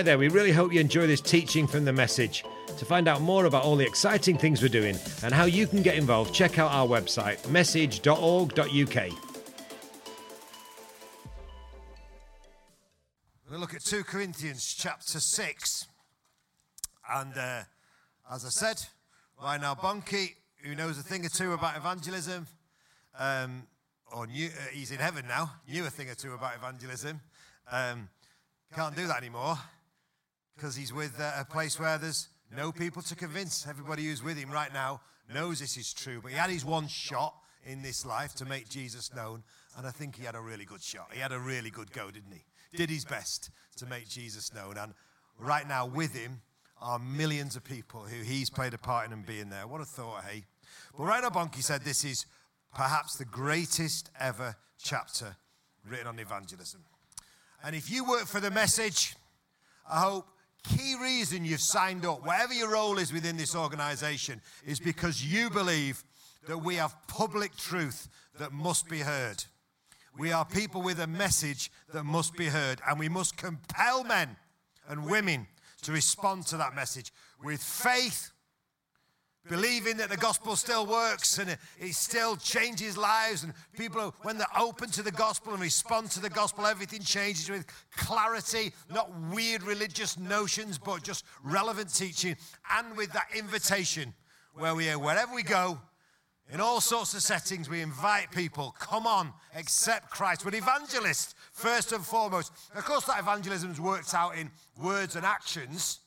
Hi there, we really hope you enjoy this teaching from the message. To find out more about all the exciting things we're doing and how you can get involved, check out our website, message.org.uk. We're going to look at 2 Corinthians chapter 6. And uh, as I said, right now, Bonnke, who knows a thing or two about evangelism, um, or knew, uh, he's in heaven now, knew a thing or two about evangelism, um, can't do that anymore because he's with uh, a place where there's no people to convince. Everybody who's with him right now knows this is true. But he had his one shot in this life to make Jesus known, and I think he had a really good shot. He had a really good go, didn't he? Did his best to make Jesus known. And right now, with him are millions of people who he's played a part in and being there. What a thought, hey? But right now, Bonnke said this is perhaps the greatest ever chapter written on evangelism. And if you work for the message, I hope key reason you've signed up, whatever your role is within this organization, is because you believe that we have public truth that must be heard. We are people with a message that must be heard, and we must compel men and women to respond to that message with faith, believing that the gospel still works and it still changes lives. And people, when they're open to the gospel and respond to the gospel, everything changes with clarity, not weird religious notions, but just relevant teaching, and with that invitation where we are, wherever we go, in all sorts of settings, we invite people, come on, accept Christ. We're evangelists, first and foremost. Of course, that evangelism's worked out in words and actions,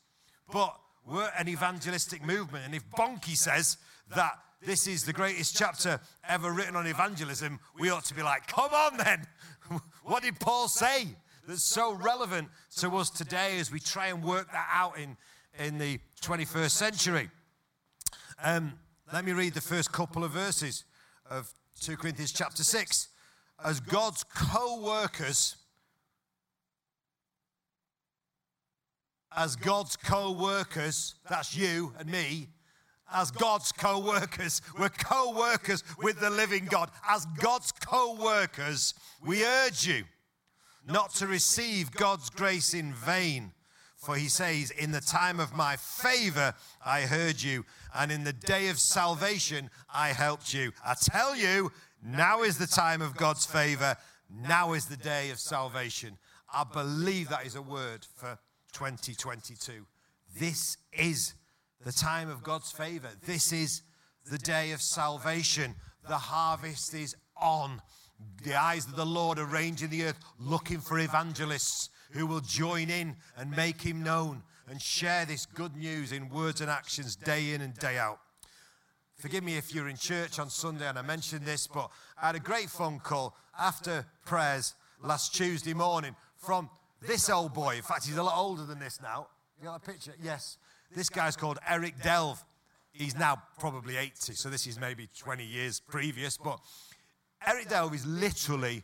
but we're an evangelistic movement. And if Bonnke says that this is the greatest chapter ever written on evangelism, we ought to be like, come on then. what did Paul say that's so relevant to us today as we try and work that out in, in the 21st century? Um, let me read the first couple of verses of 2 Corinthians chapter 6. As God's co workers, as God's co workers, that's you and me, as God's co workers, we're co workers with the living God. As God's co workers, we urge you not to receive God's grace in vain. For he says, In the time of my favor, I heard you, and in the day of salvation, I helped you. I tell you, now is the time of God's favor. Now is the day of salvation. I believe that is a word for 2022. This is the time of God's favor. This is the day of salvation. The harvest is on. The eyes of the Lord are ranging the earth, looking for evangelists who will join in and make him known and share this good news in words and actions day in and day out. Forgive me if you're in church on Sunday and I mentioned this, but I had a great phone call after prayers last Tuesday morning from this old boy. In fact, he's a lot older than this now. You got a picture? Yes. This guy's called Eric Delve. He's now probably 80, so this is maybe 20 years previous. But Eric Delve is literally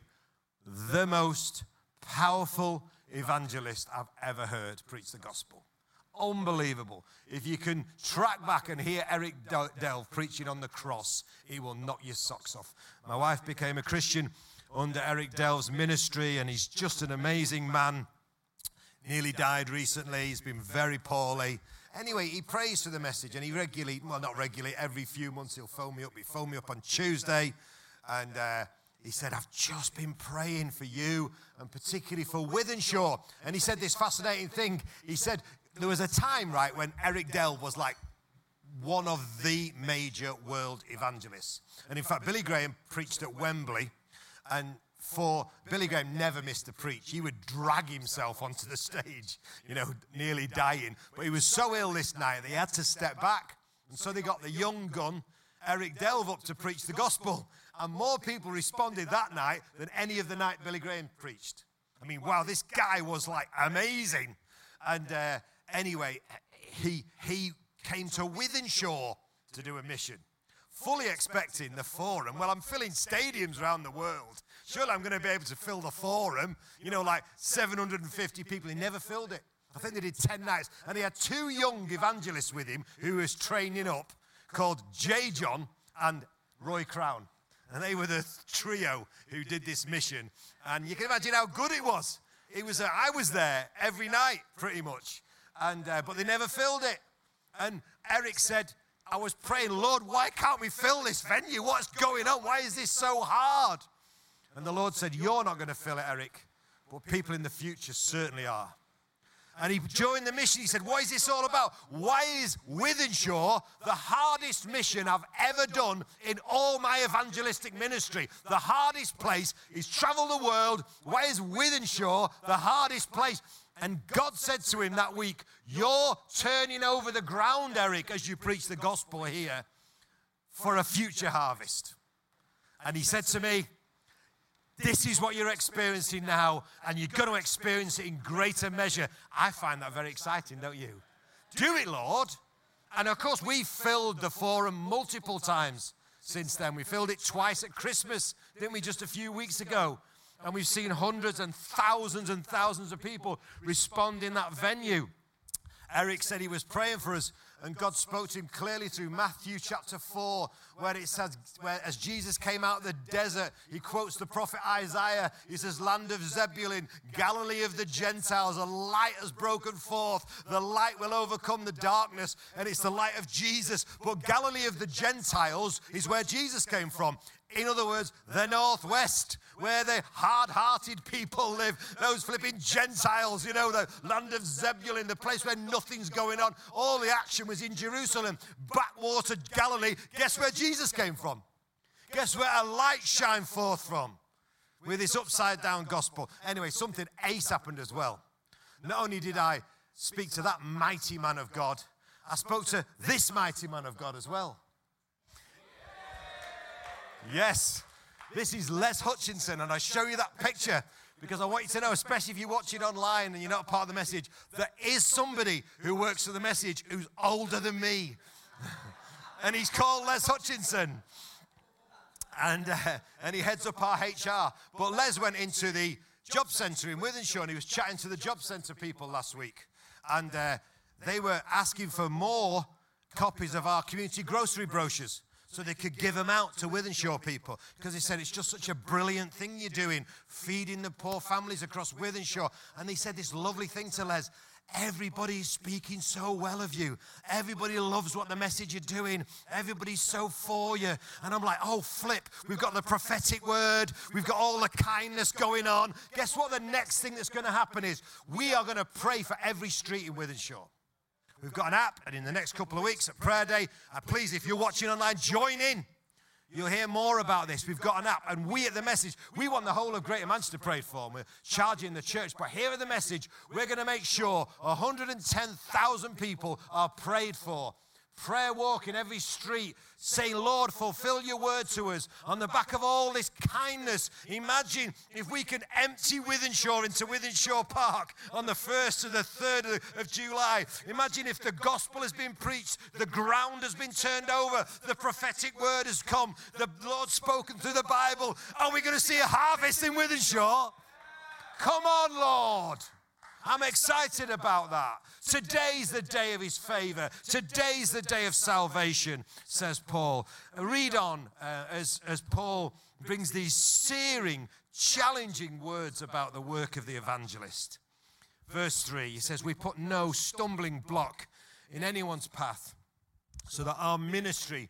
the most powerful evangelist I've ever heard preach the gospel. Unbelievable. If you can track back and hear Eric Delve preaching on the cross, he will knock your socks off. My wife became a Christian under Eric Delve's ministry, and he's just an amazing man. Nearly died recently. He's been very poorly. Anyway, he prays for the message, and he regularly, well, not regularly, every few months he'll phone me up. He phoned me up on Tuesday, and uh, he said, I've just been praying for you, and particularly for Wythenshawe. And he said this fascinating thing. He said, there was a time, right, when Eric Delve was like one of the major world evangelists. And in fact, Billy Graham preached at Wembley and for Billy Graham never missed a preach. He would drag himself onto the stage, you know, nearly dying. But he was so ill this night that he had to step back. And so they got the young gun, Eric Delve, up to preach the gospel. And more people responded that night than any of the night Billy Graham preached. I mean, wow, this guy was like amazing. And uh, anyway, he, he came to Wythenshawe to do a mission fully expecting the forum. Well, I'm filling stadiums around the world. Surely I'm going to be able to fill the forum, you know, like 750 people. He never filled it. I think they did 10 nights. And he had two young evangelists with him who was training up called J. John and Roy Crowne. And they were the trio who did this mission. And you can imagine how good it was. it was, uh, I was there every night pretty much. And, uh, but they never filled it. And Eric said, I was praying, Lord, why can't we fill this venue? What's going on? Why is this so hard? And the Lord said, You're not going to fill it, Eric, but people in the future certainly are. And he joined the mission. He said, What is this all about? Why is Wythenshawe the hardest mission I've ever done in all my evangelistic ministry? The hardest place is travel the world. Why is Wythenshawe the hardest place? And God said to him that week, You're turning over the ground, Eric, as you preach the gospel here for a future harvest. And he said to me, this is what you're experiencing now, and you're going to experience it in greater measure. I find that very exciting, don't you? Do it, Lord. And of course, we filled the forum multiple times since then. We filled it twice at Christmas, didn't we, just a few weeks ago? And we've seen hundreds and thousands and thousands of people respond in that venue. Eric said he was praying for us and God spoke to him clearly through Matthew chapter 4, where it says, where as Jesus came out of the desert, he quotes the prophet Isaiah. He says, Land of Zebulun, Galilee of the Gentiles, a light has broken forth. The light will overcome the darkness, and it's the light of Jesus. But Galilee of the Gentiles is where Jesus came from. In other words, the Northwest, where the hard hearted people live, those flipping Gentiles, you know, the land of Zebulun, the place where nothing's going on. All the action was in Jerusalem, backwater Galilee. Guess where Jesus came from? Guess where a light shined forth from? With this upside down gospel. Anyway, something ace happened as well. Not only did I speak to that mighty man of God, I spoke to this mighty man of God as well. Yes. This is Les Hutchinson, and I show you that picture because I want you to know, especially if you watch it online and you're not part of the message, there is somebody who works for the message who's older than me. and he's called Les Hutchinson. And, uh, and he heads up our HR. But Les went into the job centre in Wythenshawe and he was chatting to the job centre people last week. And uh, they were asking for more copies of our community grocery brochures so they could give them out to Wythenshawe people because they said it's just such a brilliant thing you're doing, feeding the poor families across Wythenshawe. And they said this lovely thing to Les. Everybody's speaking so well of you. Everybody loves what the message you're doing. Everybody's so for you. And I'm like, oh, flip. We've got the prophetic word. We've got all the kindness going on. Guess what? The next thing that's going to happen is we are going to pray for every street in Wythenshawe. We've got an app, and in the next couple of weeks at Prayer Day, uh, please, if you're watching online, join in. You'll hear more about this. We've got an app, and we at the message, we want the whole of Greater Manchester prayed for. We're charging the church, but here at the message, we're going to make sure 110,000 people are prayed for prayer walk in every street, saying, Lord, fulfill your word to us. On the back of all this kindness, imagine if we can empty Wythenshawe into Wythenshawe Park on the 1st to the 3rd of July. Imagine if the gospel has been preached, the ground has been turned over, the prophetic word has come, the Lord spoken through the Bible. Are we going to see a harvest in Wythenshawe? Come on, Lord. I'm excited about that. Today's the day of his favor. Today's the day of salvation, says Paul. Read on uh, as, as Paul brings these searing, challenging words about the work of the evangelist. Verse 3, he says, We put no stumbling block in anyone's path so that our ministry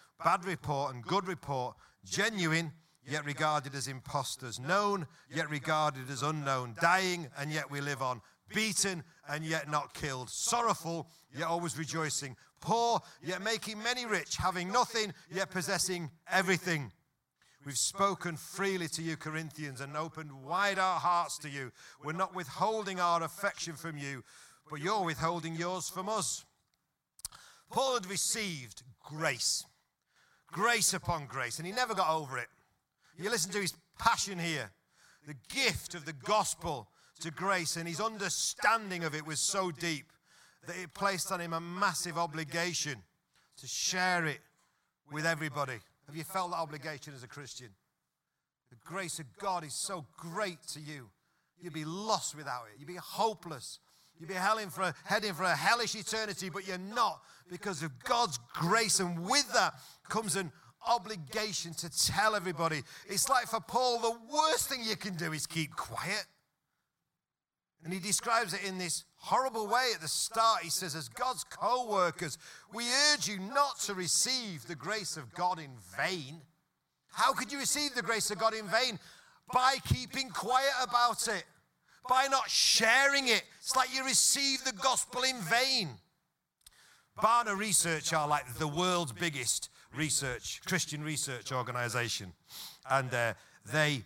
bad report and good report, genuine yet regarded as impostors, known yet regarded as unknown, dying and yet we live on, beaten and yet not killed, sorrowful yet always rejoicing, poor yet making many rich, having nothing yet possessing everything. We've spoken freely to you, Corinthians, and opened wide our hearts to you. We're not withholding our affection from you, but you're withholding yours from us. Paul had received grace grace upon grace, and he never got over it. You listen to his passion here the gift of the gospel to grace, and his understanding of it was so deep that it placed on him a massive obligation to share it with everybody. Have you felt that obligation as a Christian? The grace of God is so great to you. You'd be lost without it. You'd be hopeless. You'd be heading for, a, heading for a hellish eternity, but you're not because of God's grace. And with that comes an obligation to tell everybody. It's like for Paul, the worst thing you can do is keep quiet. And he describes it in this horrible way at the start. He says, As God's co workers, we urge you not to receive the grace of God in vain. How could you receive the grace of God in vain? By keeping quiet about it, by not sharing it. It's like you receive the gospel in vain. Barna Research are like the world's biggest research, Christian research organization. And uh, they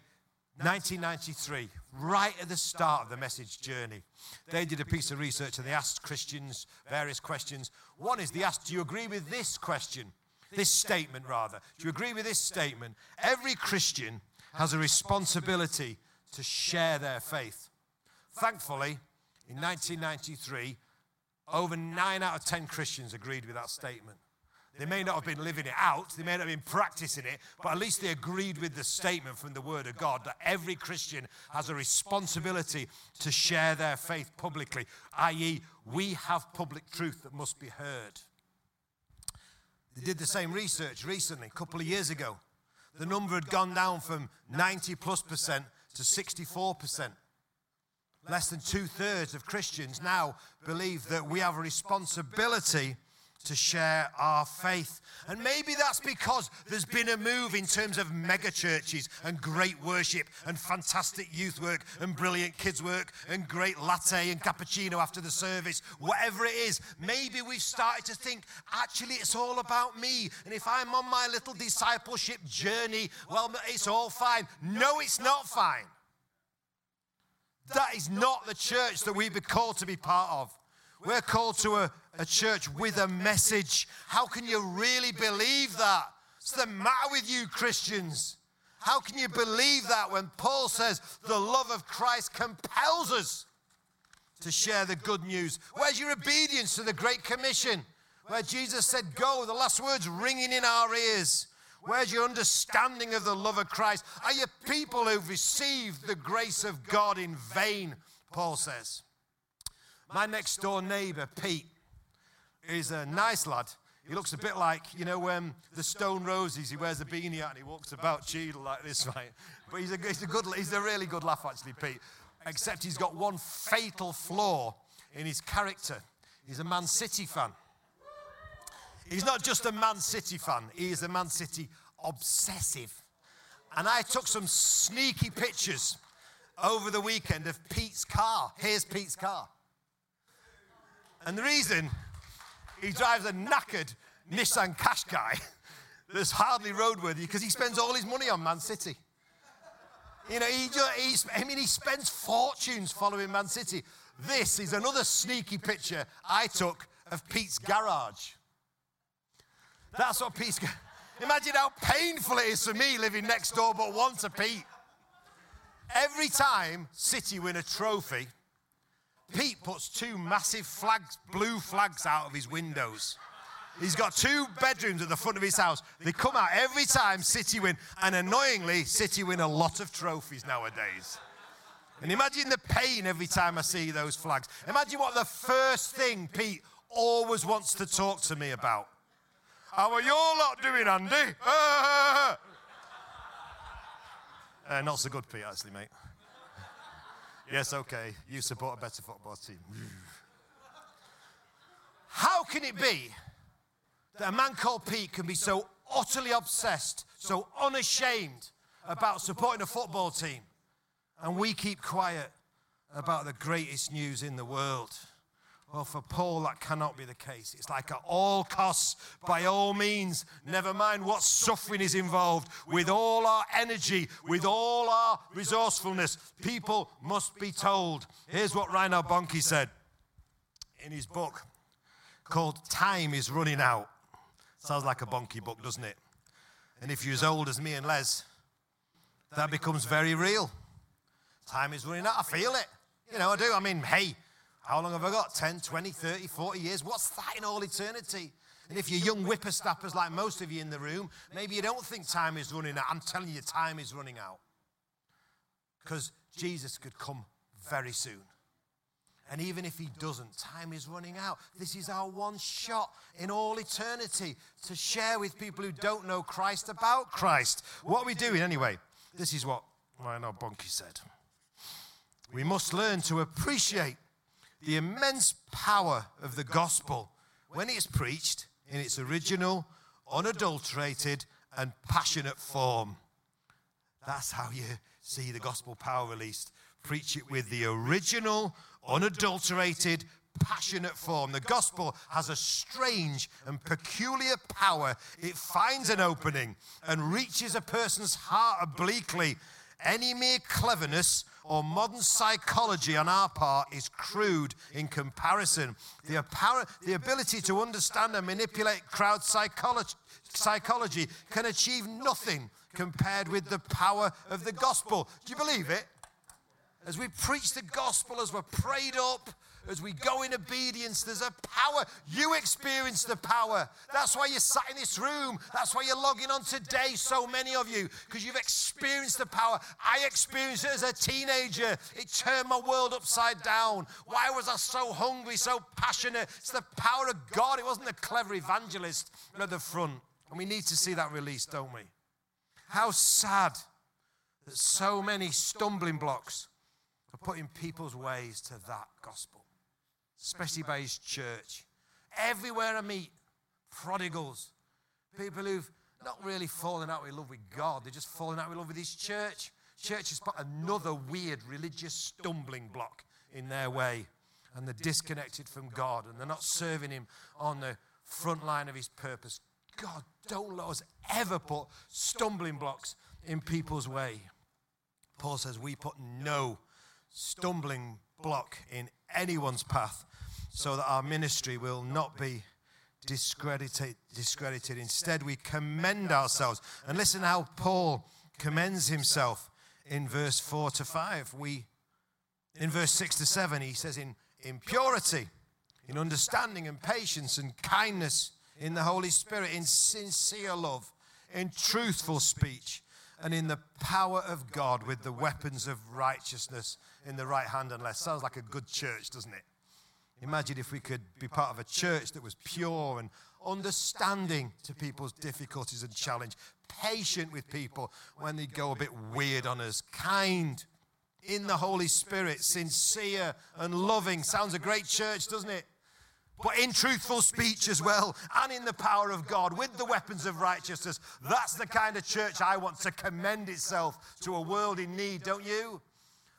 1993, right at the start of the message journey, they did a piece of research and they asked Christians various questions. One is they asked, Do you agree with this question? This statement, rather. Do you agree with this statement? Every Christian has a responsibility to share their faith. Thankfully, in 1993, over nine out of 10 Christians agreed with that statement. They may not have been living it out, they may not have been practicing it, but at least they agreed with the statement from the Word of God that every Christian has a responsibility to share their faith publicly, i.e., we have public truth that must be heard. They did the same research recently, a couple of years ago. The number had gone down from 90 plus percent to 64 percent. Less than two thirds of Christians now believe that we have a responsibility to share our faith. And maybe that's because there's been a move in terms of mega churches and great worship and fantastic youth work and brilliant kids work and great latte and cappuccino after the service, whatever it is. Maybe we've started to think, actually, it's all about me. And if I'm on my little discipleship journey, well, it's all fine. No, it's not fine. That is not the church that we've been called to be part of. We're called to a, a church with a message. How can you really believe that? What's the matter with you, Christians? How can you believe that when Paul says the love of Christ compels us to share the good news? Where's your obedience to the Great Commission? Where Jesus said, Go, the last words ringing in our ears. Where's your understanding of the love of Christ? Are you people who've received the grace of God in vain? Paul says. My next door neighbor, Pete, is a nice lad. He looks a bit like, you know, um, the Stone Roses. He wears a beanie hat and he walks about Cheadle like this, right? But he's a, he's a good, he's a really good laugh, actually, Pete. Except he's got one fatal flaw in his character. He's a Man City fan. He's not just a Man City fan, he is a Man City obsessive. And I took some sneaky pictures over the weekend of Pete's car. Here's Pete's car. And the reason he drives a knackered Nissan Qashqai that's hardly roadworthy because he spends all his money on Man City. You know, he just, I mean, he spends fortunes following Man City. This is another sneaky picture I took of Pete's garage. That's what Pete's. Imagine how painful it is for me living next door but one to Pete. Every time City win a trophy, Pete puts two massive flags, blue flags out of his windows. He's got two bedrooms at the front of his house. They come out every time City win, and annoyingly, City win a lot of trophies nowadays. And imagine the pain every time I see those flags. Imagine what the first thing Pete always wants to talk to me about. How are you lot doing, Andy? Uh, not so good, Pete, actually, mate. Yes, okay. You support a better football team. How can it be that a man called Pete can be so utterly obsessed, so unashamed about supporting a football team, and we keep quiet about the greatest news in the world? Well, for Paul, that cannot be the case. It's like at all costs, by all means, never mind what suffering is involved, with all our energy, with all our resourcefulness, people must be told. Here's what Reinhard Bonnke said in his book called Time is Running Out. Sounds like a Bonnke book, doesn't it? And if you're as old as me and Les, that becomes very real. Time is running out. I feel it. You know, I do. I mean, hey, how long have I got? 10, 20, 30, 40 years? What's that in all eternity? And if you're young whippersnappers like most of you in the room, maybe you don't think time is running out. I'm telling you, time is running out. Because Jesus could come very soon. And even if he doesn't, time is running out. This is our one shot in all eternity to share with people who don't know Christ about Christ. What are we doing anyway? This is what Reinhard Bonnke said. We must learn to appreciate the immense power of the gospel when it's preached in its original, unadulterated, and passionate form. That's how you see the gospel power released. Preach it with the original, unadulterated, passionate form. The gospel has a strange and peculiar power. It finds an opening and reaches a person's heart obliquely. Any mere cleverness or modern psychology on our part is crude in comparison. The, apparent, the ability to understand and manipulate crowd psychology, psychology can achieve nothing compared with the power of the gospel. Do you believe it? As we preach the gospel, as we're prayed up, as we go in obedience, there's a power. You experience the power. That's why you're sat in this room. That's why you're logging on today, so many of you, because you've experienced the power. I experienced it as a teenager. It turned my world upside down. Why was I so hungry, so passionate? It's the power of God. It wasn't the clever evangelist at the front. And we need to see that released, don't we? How sad that so many stumbling blocks are putting people's ways to that gospel especially by his church. Everywhere I meet, prodigals, people who've not really fallen out with love with God, they're just falling out with love with his church. Church has put another weird religious stumbling block in their way, and they're disconnected from God, and they're not serving him on the front line of his purpose. God, don't let us ever put stumbling blocks in people's way. Paul says we put no stumbling block in anyone's path so that our ministry will not be discredited, discredited. Instead, we commend ourselves. And listen how Paul commends himself in verse 4 to 5. We, in verse 6 to 7, he says, in, in purity, in understanding and patience and kindness, in the Holy Spirit, in sincere love, in truthful speech, and in the power of God with the weapons of righteousness in the right hand and left. Sounds like a good church, doesn't it? Imagine if we could be part of a church that was pure and understanding to people's difficulties and challenge, patient with people when they go a bit weird on us, kind in the Holy Spirit, sincere and loving. Sounds a great church, doesn't it? But in truthful speech as well, and in the power of God, with the weapons of righteousness. That's the kind of church I want to commend itself to a world in need, don't you?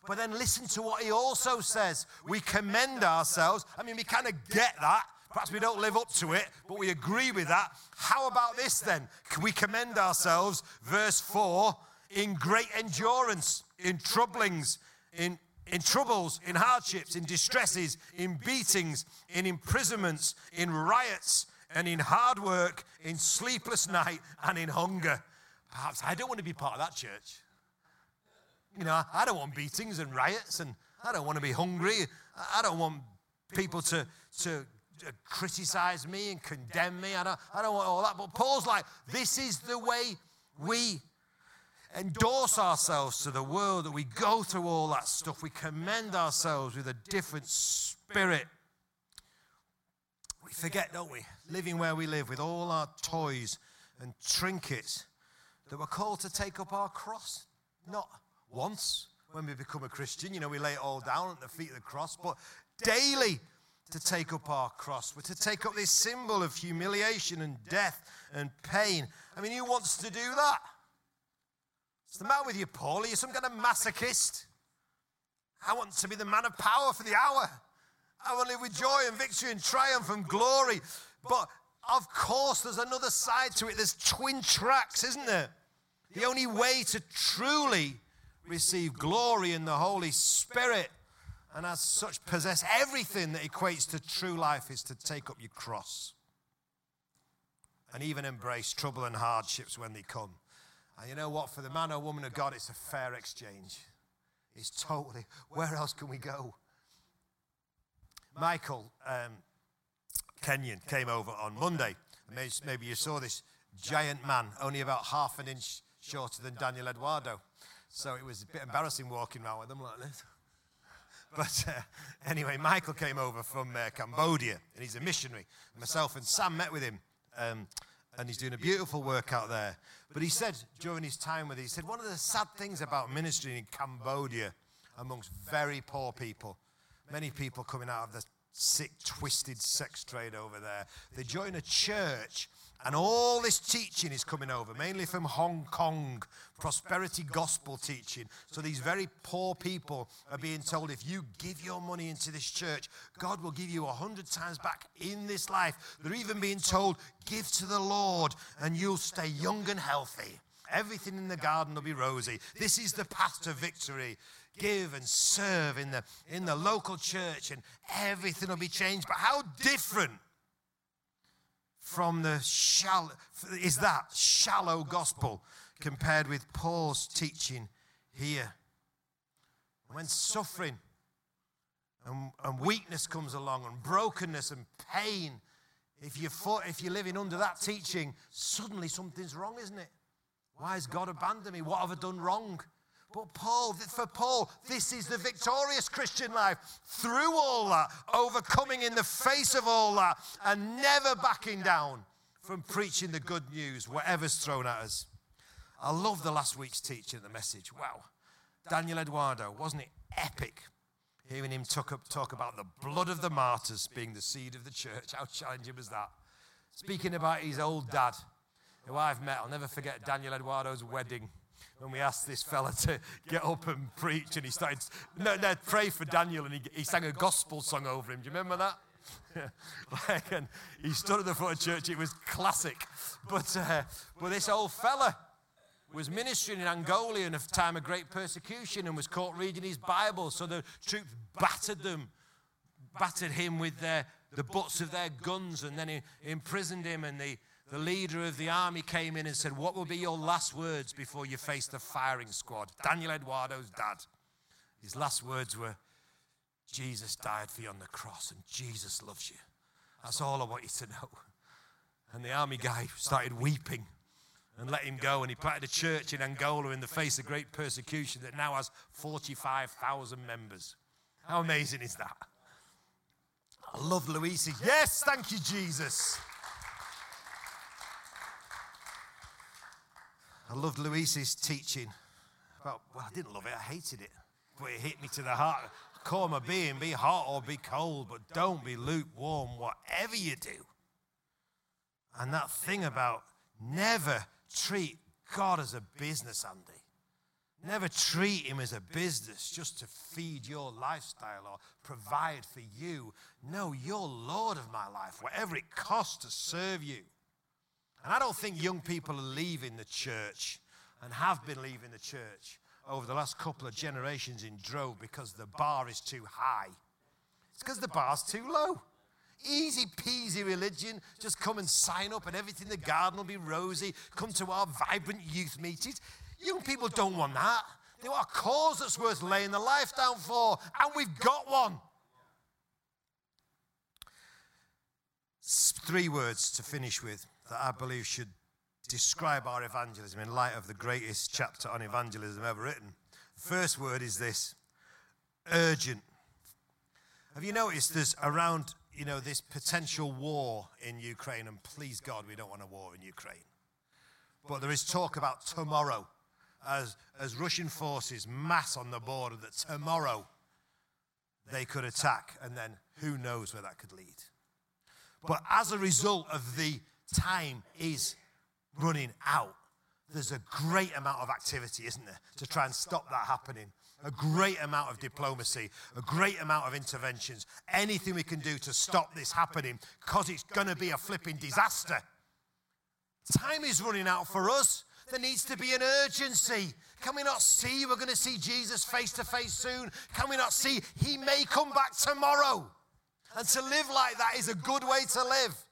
But then listen to what he also says. We commend ourselves. I mean, we kind of get that. Perhaps we don't live up to it, but we agree with that. How about this then? We commend ourselves, verse 4, in great endurance, in troublings, in, in troubles, in hardships, in distresses, in beatings, in imprisonments, in riots, and in hard work, in sleepless night, and in hunger. Perhaps I don't want to be part of that church. You know, I don't want beatings and riots, and I don't want to be hungry. I don't want people to, to criticize me and condemn me. I don't, I don't want all that. But Paul's like, this is the way we endorse ourselves to the world, that we go through all that stuff. We commend ourselves with a different spirit. We forget, don't we? Living where we live with all our toys and trinkets, that we're called to take up our cross, not once when we become a Christian. You know, we lay it all down at the feet of the cross, but daily to take up our cross. We're to take up this symbol of humiliation and death and pain. I mean, who wants to do that? What's the matter with you, Paul? Are you some kind of masochist? I want to be the man of power for the hour. I want to live with joy and victory and triumph and glory. But of course, there's another side to it. There's twin tracks, isn't there? The only way to truly receive glory in the Holy Spirit and as such possess everything that equates to true life is to take up your cross and even embrace trouble and hardships when they come. And you know what? For the man or woman of God, it's a fair exchange. It's totally, where else can we go? Michael um, Kenyon came over on Monday. Maybe you saw this giant man, only about half an inch shorter than Daniel Eduardo. So it was a bit embarrassing walking around with them like this. But uh, anyway, Michael came over from uh, Cambodia, and he's a missionary. Myself and Sam met with him, um, and he's doing a beautiful work out there. But he said during his time with, he said one of the sad things about ministry in Cambodia, amongst very poor people, many people coming out of the sick, twisted sex trade over there, they join a church and all this teaching is coming over, mainly from Hong Kong, prosperity gospel teaching. So these very poor people are being told if you give your money into this church, God will give you a hundred times back in this life. They're even being told, give to the Lord and you'll stay young and healthy. Everything in the garden will be rosy. This is the path to victory. Give and serve in the, in the local church, and everything will be changed. But how different from the shallow, is that shallow gospel compared with Paul's teaching here. When suffering and, and weakness comes along, and brokenness and pain, if you're, for, if you're living under that teaching, suddenly something's wrong, isn't it? Why has God abandoned me? What have I done wrong? But Paul, for Paul, this is the victorious Christian life. Through all that, overcoming in the face of all that, and never backing down from preaching the good news, whatever's thrown at us. I love the last week's teaching, the message. Wow. Daniel Eduardo, wasn't it epic? Hearing him talk, up, talk about the blood of the martyrs being the seed of the church. How challenging was that? Speaking about his old dad, who I've met, I'll never forget Daniel Eduardo's wedding when we asked this fella to get up and preach, and he started, no, no, pray for Daniel, and he, he sang a gospel song over him. Do you remember that? like, and he stood at the front of church. It was classic. But, uh, but this old fella was ministering in Angola in a time of great persecution and was caught reading his Bible. So the troops battered them, battered him with their, the butts of their guns, and then he, imprisoned him. And the, the leader of the army came in and said, What will be your last words before you face the firing squad? Daniel Eduardo's dad. His last words were, Jesus died for you on the cross and Jesus loves you. That's all I want you to know. And the army guy started weeping and let him go. And he planted a church in Angola in the face of great persecution that now has 45,000 members. How amazing is that? I love Luisi. Yes, thank you, Jesus. I loved Luis's teaching about, well, I didn't love it, I hated it, but it hit me to the heart. Call my being, be hot or be cold, but don't be lukewarm, whatever you do. And that thing about never treat God as a business, Andy. Never treat him as a business just to feed your lifestyle or provide for you. No, you're Lord of my life, whatever it costs to serve you. And I don't think young people are leaving the church and have been leaving the church over the last couple of generations in drove because the bar is too high. It's because the bar's too low. Easy peasy religion. Just come and sign up, and everything in the garden will be rosy. Come to our vibrant youth meetings. Young people don't want that. They want a cause that's worth laying their life down for, and we've got one. Three words to finish with that I believe should describe our evangelism in light of the greatest chapter on evangelism ever written. The first word is this urgent. Have you noticed there's around, you know, this potential war in Ukraine, and please God, we don't want a war in Ukraine. But there is talk about tomorrow as, as Russian forces mass on the border that tomorrow they could attack, and then who knows where that could lead. But as a result of the time is running out. There's a great amount of activity, isn't there, to try and stop that happening. A great amount of diplomacy, a great amount of interventions, anything we can do to stop this happening because it's going to be a flipping disaster. Time is running out for us. There needs to be an urgency. Can we not see we're going to see Jesus face to face soon? Can we not see he may come back tomorrow? And to live like that is a good way to live.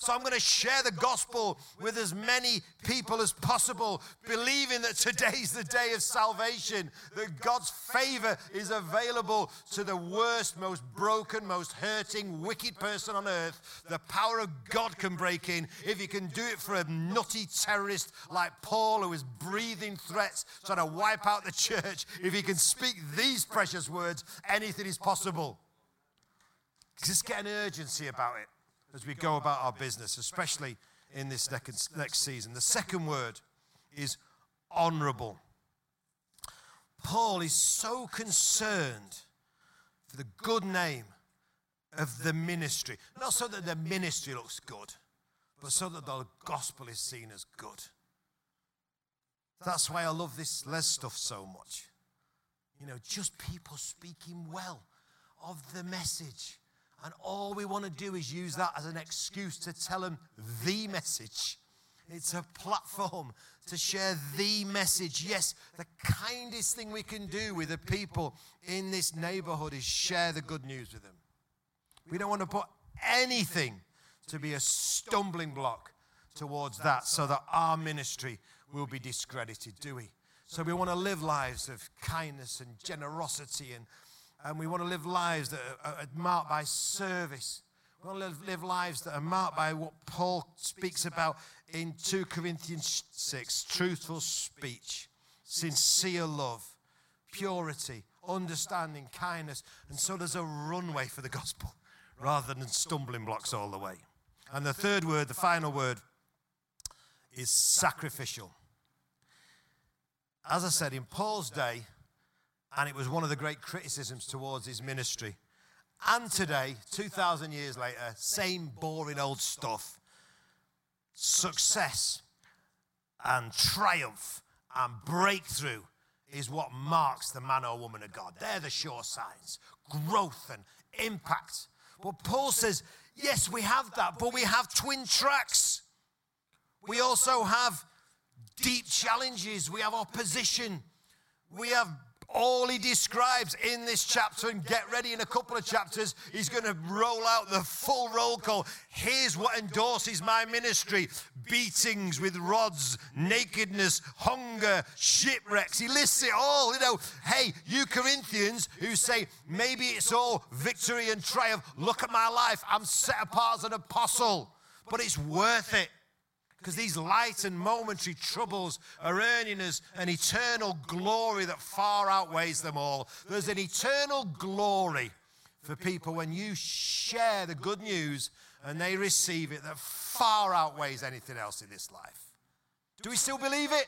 So I'm going to share the gospel with as many people as possible, believing that today's the day of salvation, that God's favor is available to the worst, most broken, most hurting, wicked person on earth. The power of God can break in if He can do it for a nutty terrorist like Paul, who is breathing threats, trying to wipe out the church. If He can speak these precious words, anything is possible. Just get an urgency about it as we go about our business, especially in this next season. The second word is honorable. Paul is so concerned for the good name of the ministry, not so that the ministry looks good, but so that the gospel is seen as good. That's why I love this Les stuff so much. You know, just people speaking well of the message and all we want to do is use that as an excuse to tell them the message. It's a platform to share the message. Yes, the kindest thing we can do with the people in this neighborhood is share the good news with them. We don't want to put anything to be a stumbling block towards that so that our ministry will be discredited, do we? So we want to live lives of kindness and generosity and and we want to live lives that are, marked by service. We want to live lives that are marked by what Paul speaks about in 2 Corinthians 6 truthful speech, sincere love, purity, understanding, kindness. And so there's a runway for the gospel rather than stumbling blocks all the way. And the third word, the final word, is sacrificial. As I said, in Paul's day, and it was one of the great criticisms towards his ministry. And today, 2,000 years later, same boring old stuff. Success and triumph and breakthrough is what marks the man or woman of God. They're the sure signs growth and impact. But Paul says, yes, we have that, but we have twin tracks. We also have deep challenges, we have opposition, we have all he describes in this chapter, and get ready in a couple of chapters, he's going to roll out the full roll call. Here's what endorses my ministry beatings with rods, nakedness, hunger, shipwrecks. He lists it all. You know, hey, you Corinthians who say maybe it's all victory and triumph, look at my life. I'm set apart as an apostle, but it's worth it. Because these light and momentary troubles are earning us an eternal glory that far outweighs them all. There's an eternal glory for people when you share the good news and they receive it that far outweighs anything else in this life. Do we still believe it?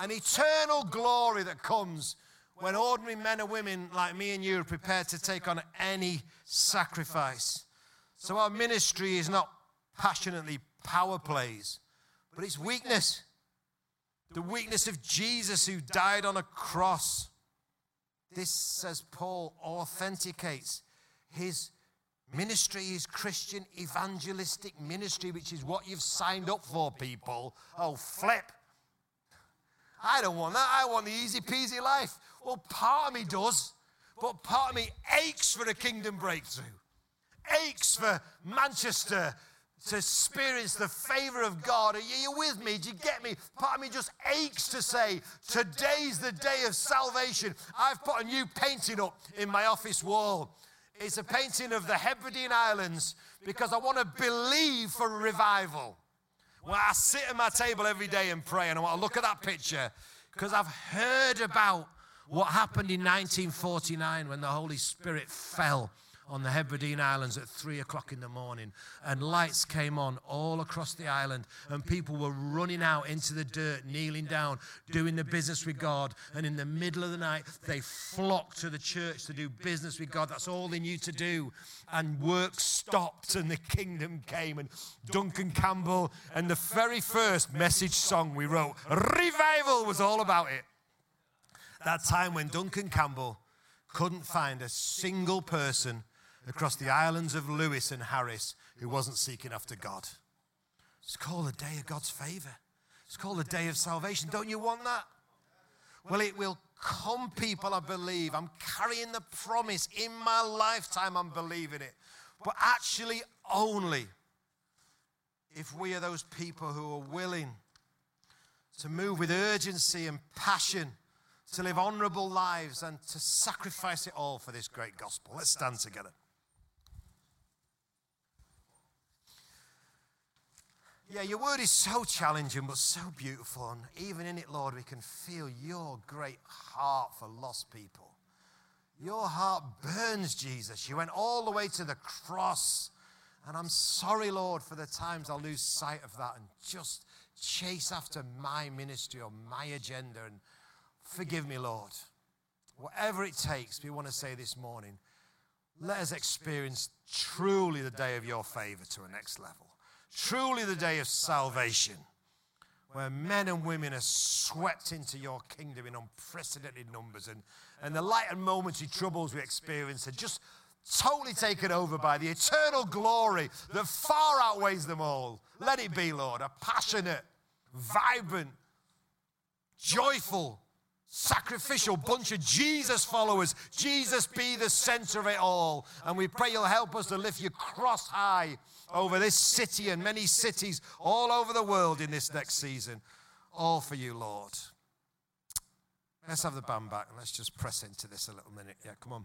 An eternal glory that comes when ordinary men and women like me and you are prepared to take on any sacrifice. So our ministry is not passionately power plays, but it's weakness. The weakness of Jesus who died on a cross. This, says Paul, authenticates his ministry, his Christian evangelistic ministry, which is what you've signed up for, people. Oh, flip. I don't want that. I want the easy peasy life. Well, part of me does, but part of me aches for a kingdom breakthrough, aches for Manchester to experience the favor of God. Are you with me? Do you get me? Part of me just aches to say, today's the day of salvation. I've put a new painting up in my office wall. It's a painting of the Hebridean Islands because I want to believe for revival. Well, I sit at my table every day and pray, and I want to look at that picture because I've heard about what happened in 1949 when the Holy Spirit fell on the Hebridean Islands at three o'clock in the morning, and lights came on all across the island, and people were running out into the dirt, kneeling down, doing the business with God. And in the middle of the night, they flocked to the church to do business with God. That's all they knew to do. And work stopped, and the kingdom came. And Duncan Campbell, and the very first message song we wrote, Revival, was all about it. That time when Duncan Campbell couldn't find a single person across the islands of Lewis and Harris who wasn't seeking after God. It's called a day of God's favor. It's called a day of salvation. Don't you want that? Well, it will come, people, I believe. I'm carrying the promise in my lifetime, I'm believing it. But actually, only if we are those people who are willing to move with urgency and passion, to live honorable lives, and to sacrifice it all for this great gospel. Let's stand together. Yeah, your word is so challenging, but so beautiful. And even in it, Lord, we can feel your great heart for lost people. Your heart burns, Jesus. You went all the way to the cross. And I'm sorry, Lord, for the times I lose sight of that and just chase after my ministry or my agenda. And forgive me, Lord. Whatever it takes, we want to say this morning, let us experience truly the day of your favor to a next level truly the day of salvation, where men and women are swept into your kingdom in unprecedented numbers, and, and the light and momentary troubles we experience are just totally taken over by the eternal glory that far outweighs them all. Let it be, Lord, a passionate, vibrant, joyful, sacrificial bunch of Jesus followers. Jesus be the center of it all. And we pray you'll help us to lift your cross high over this city and many cities all over the world in this next season. All for you, Lord. Let's have the band back and let's just press into this a little minute. Yeah, come on.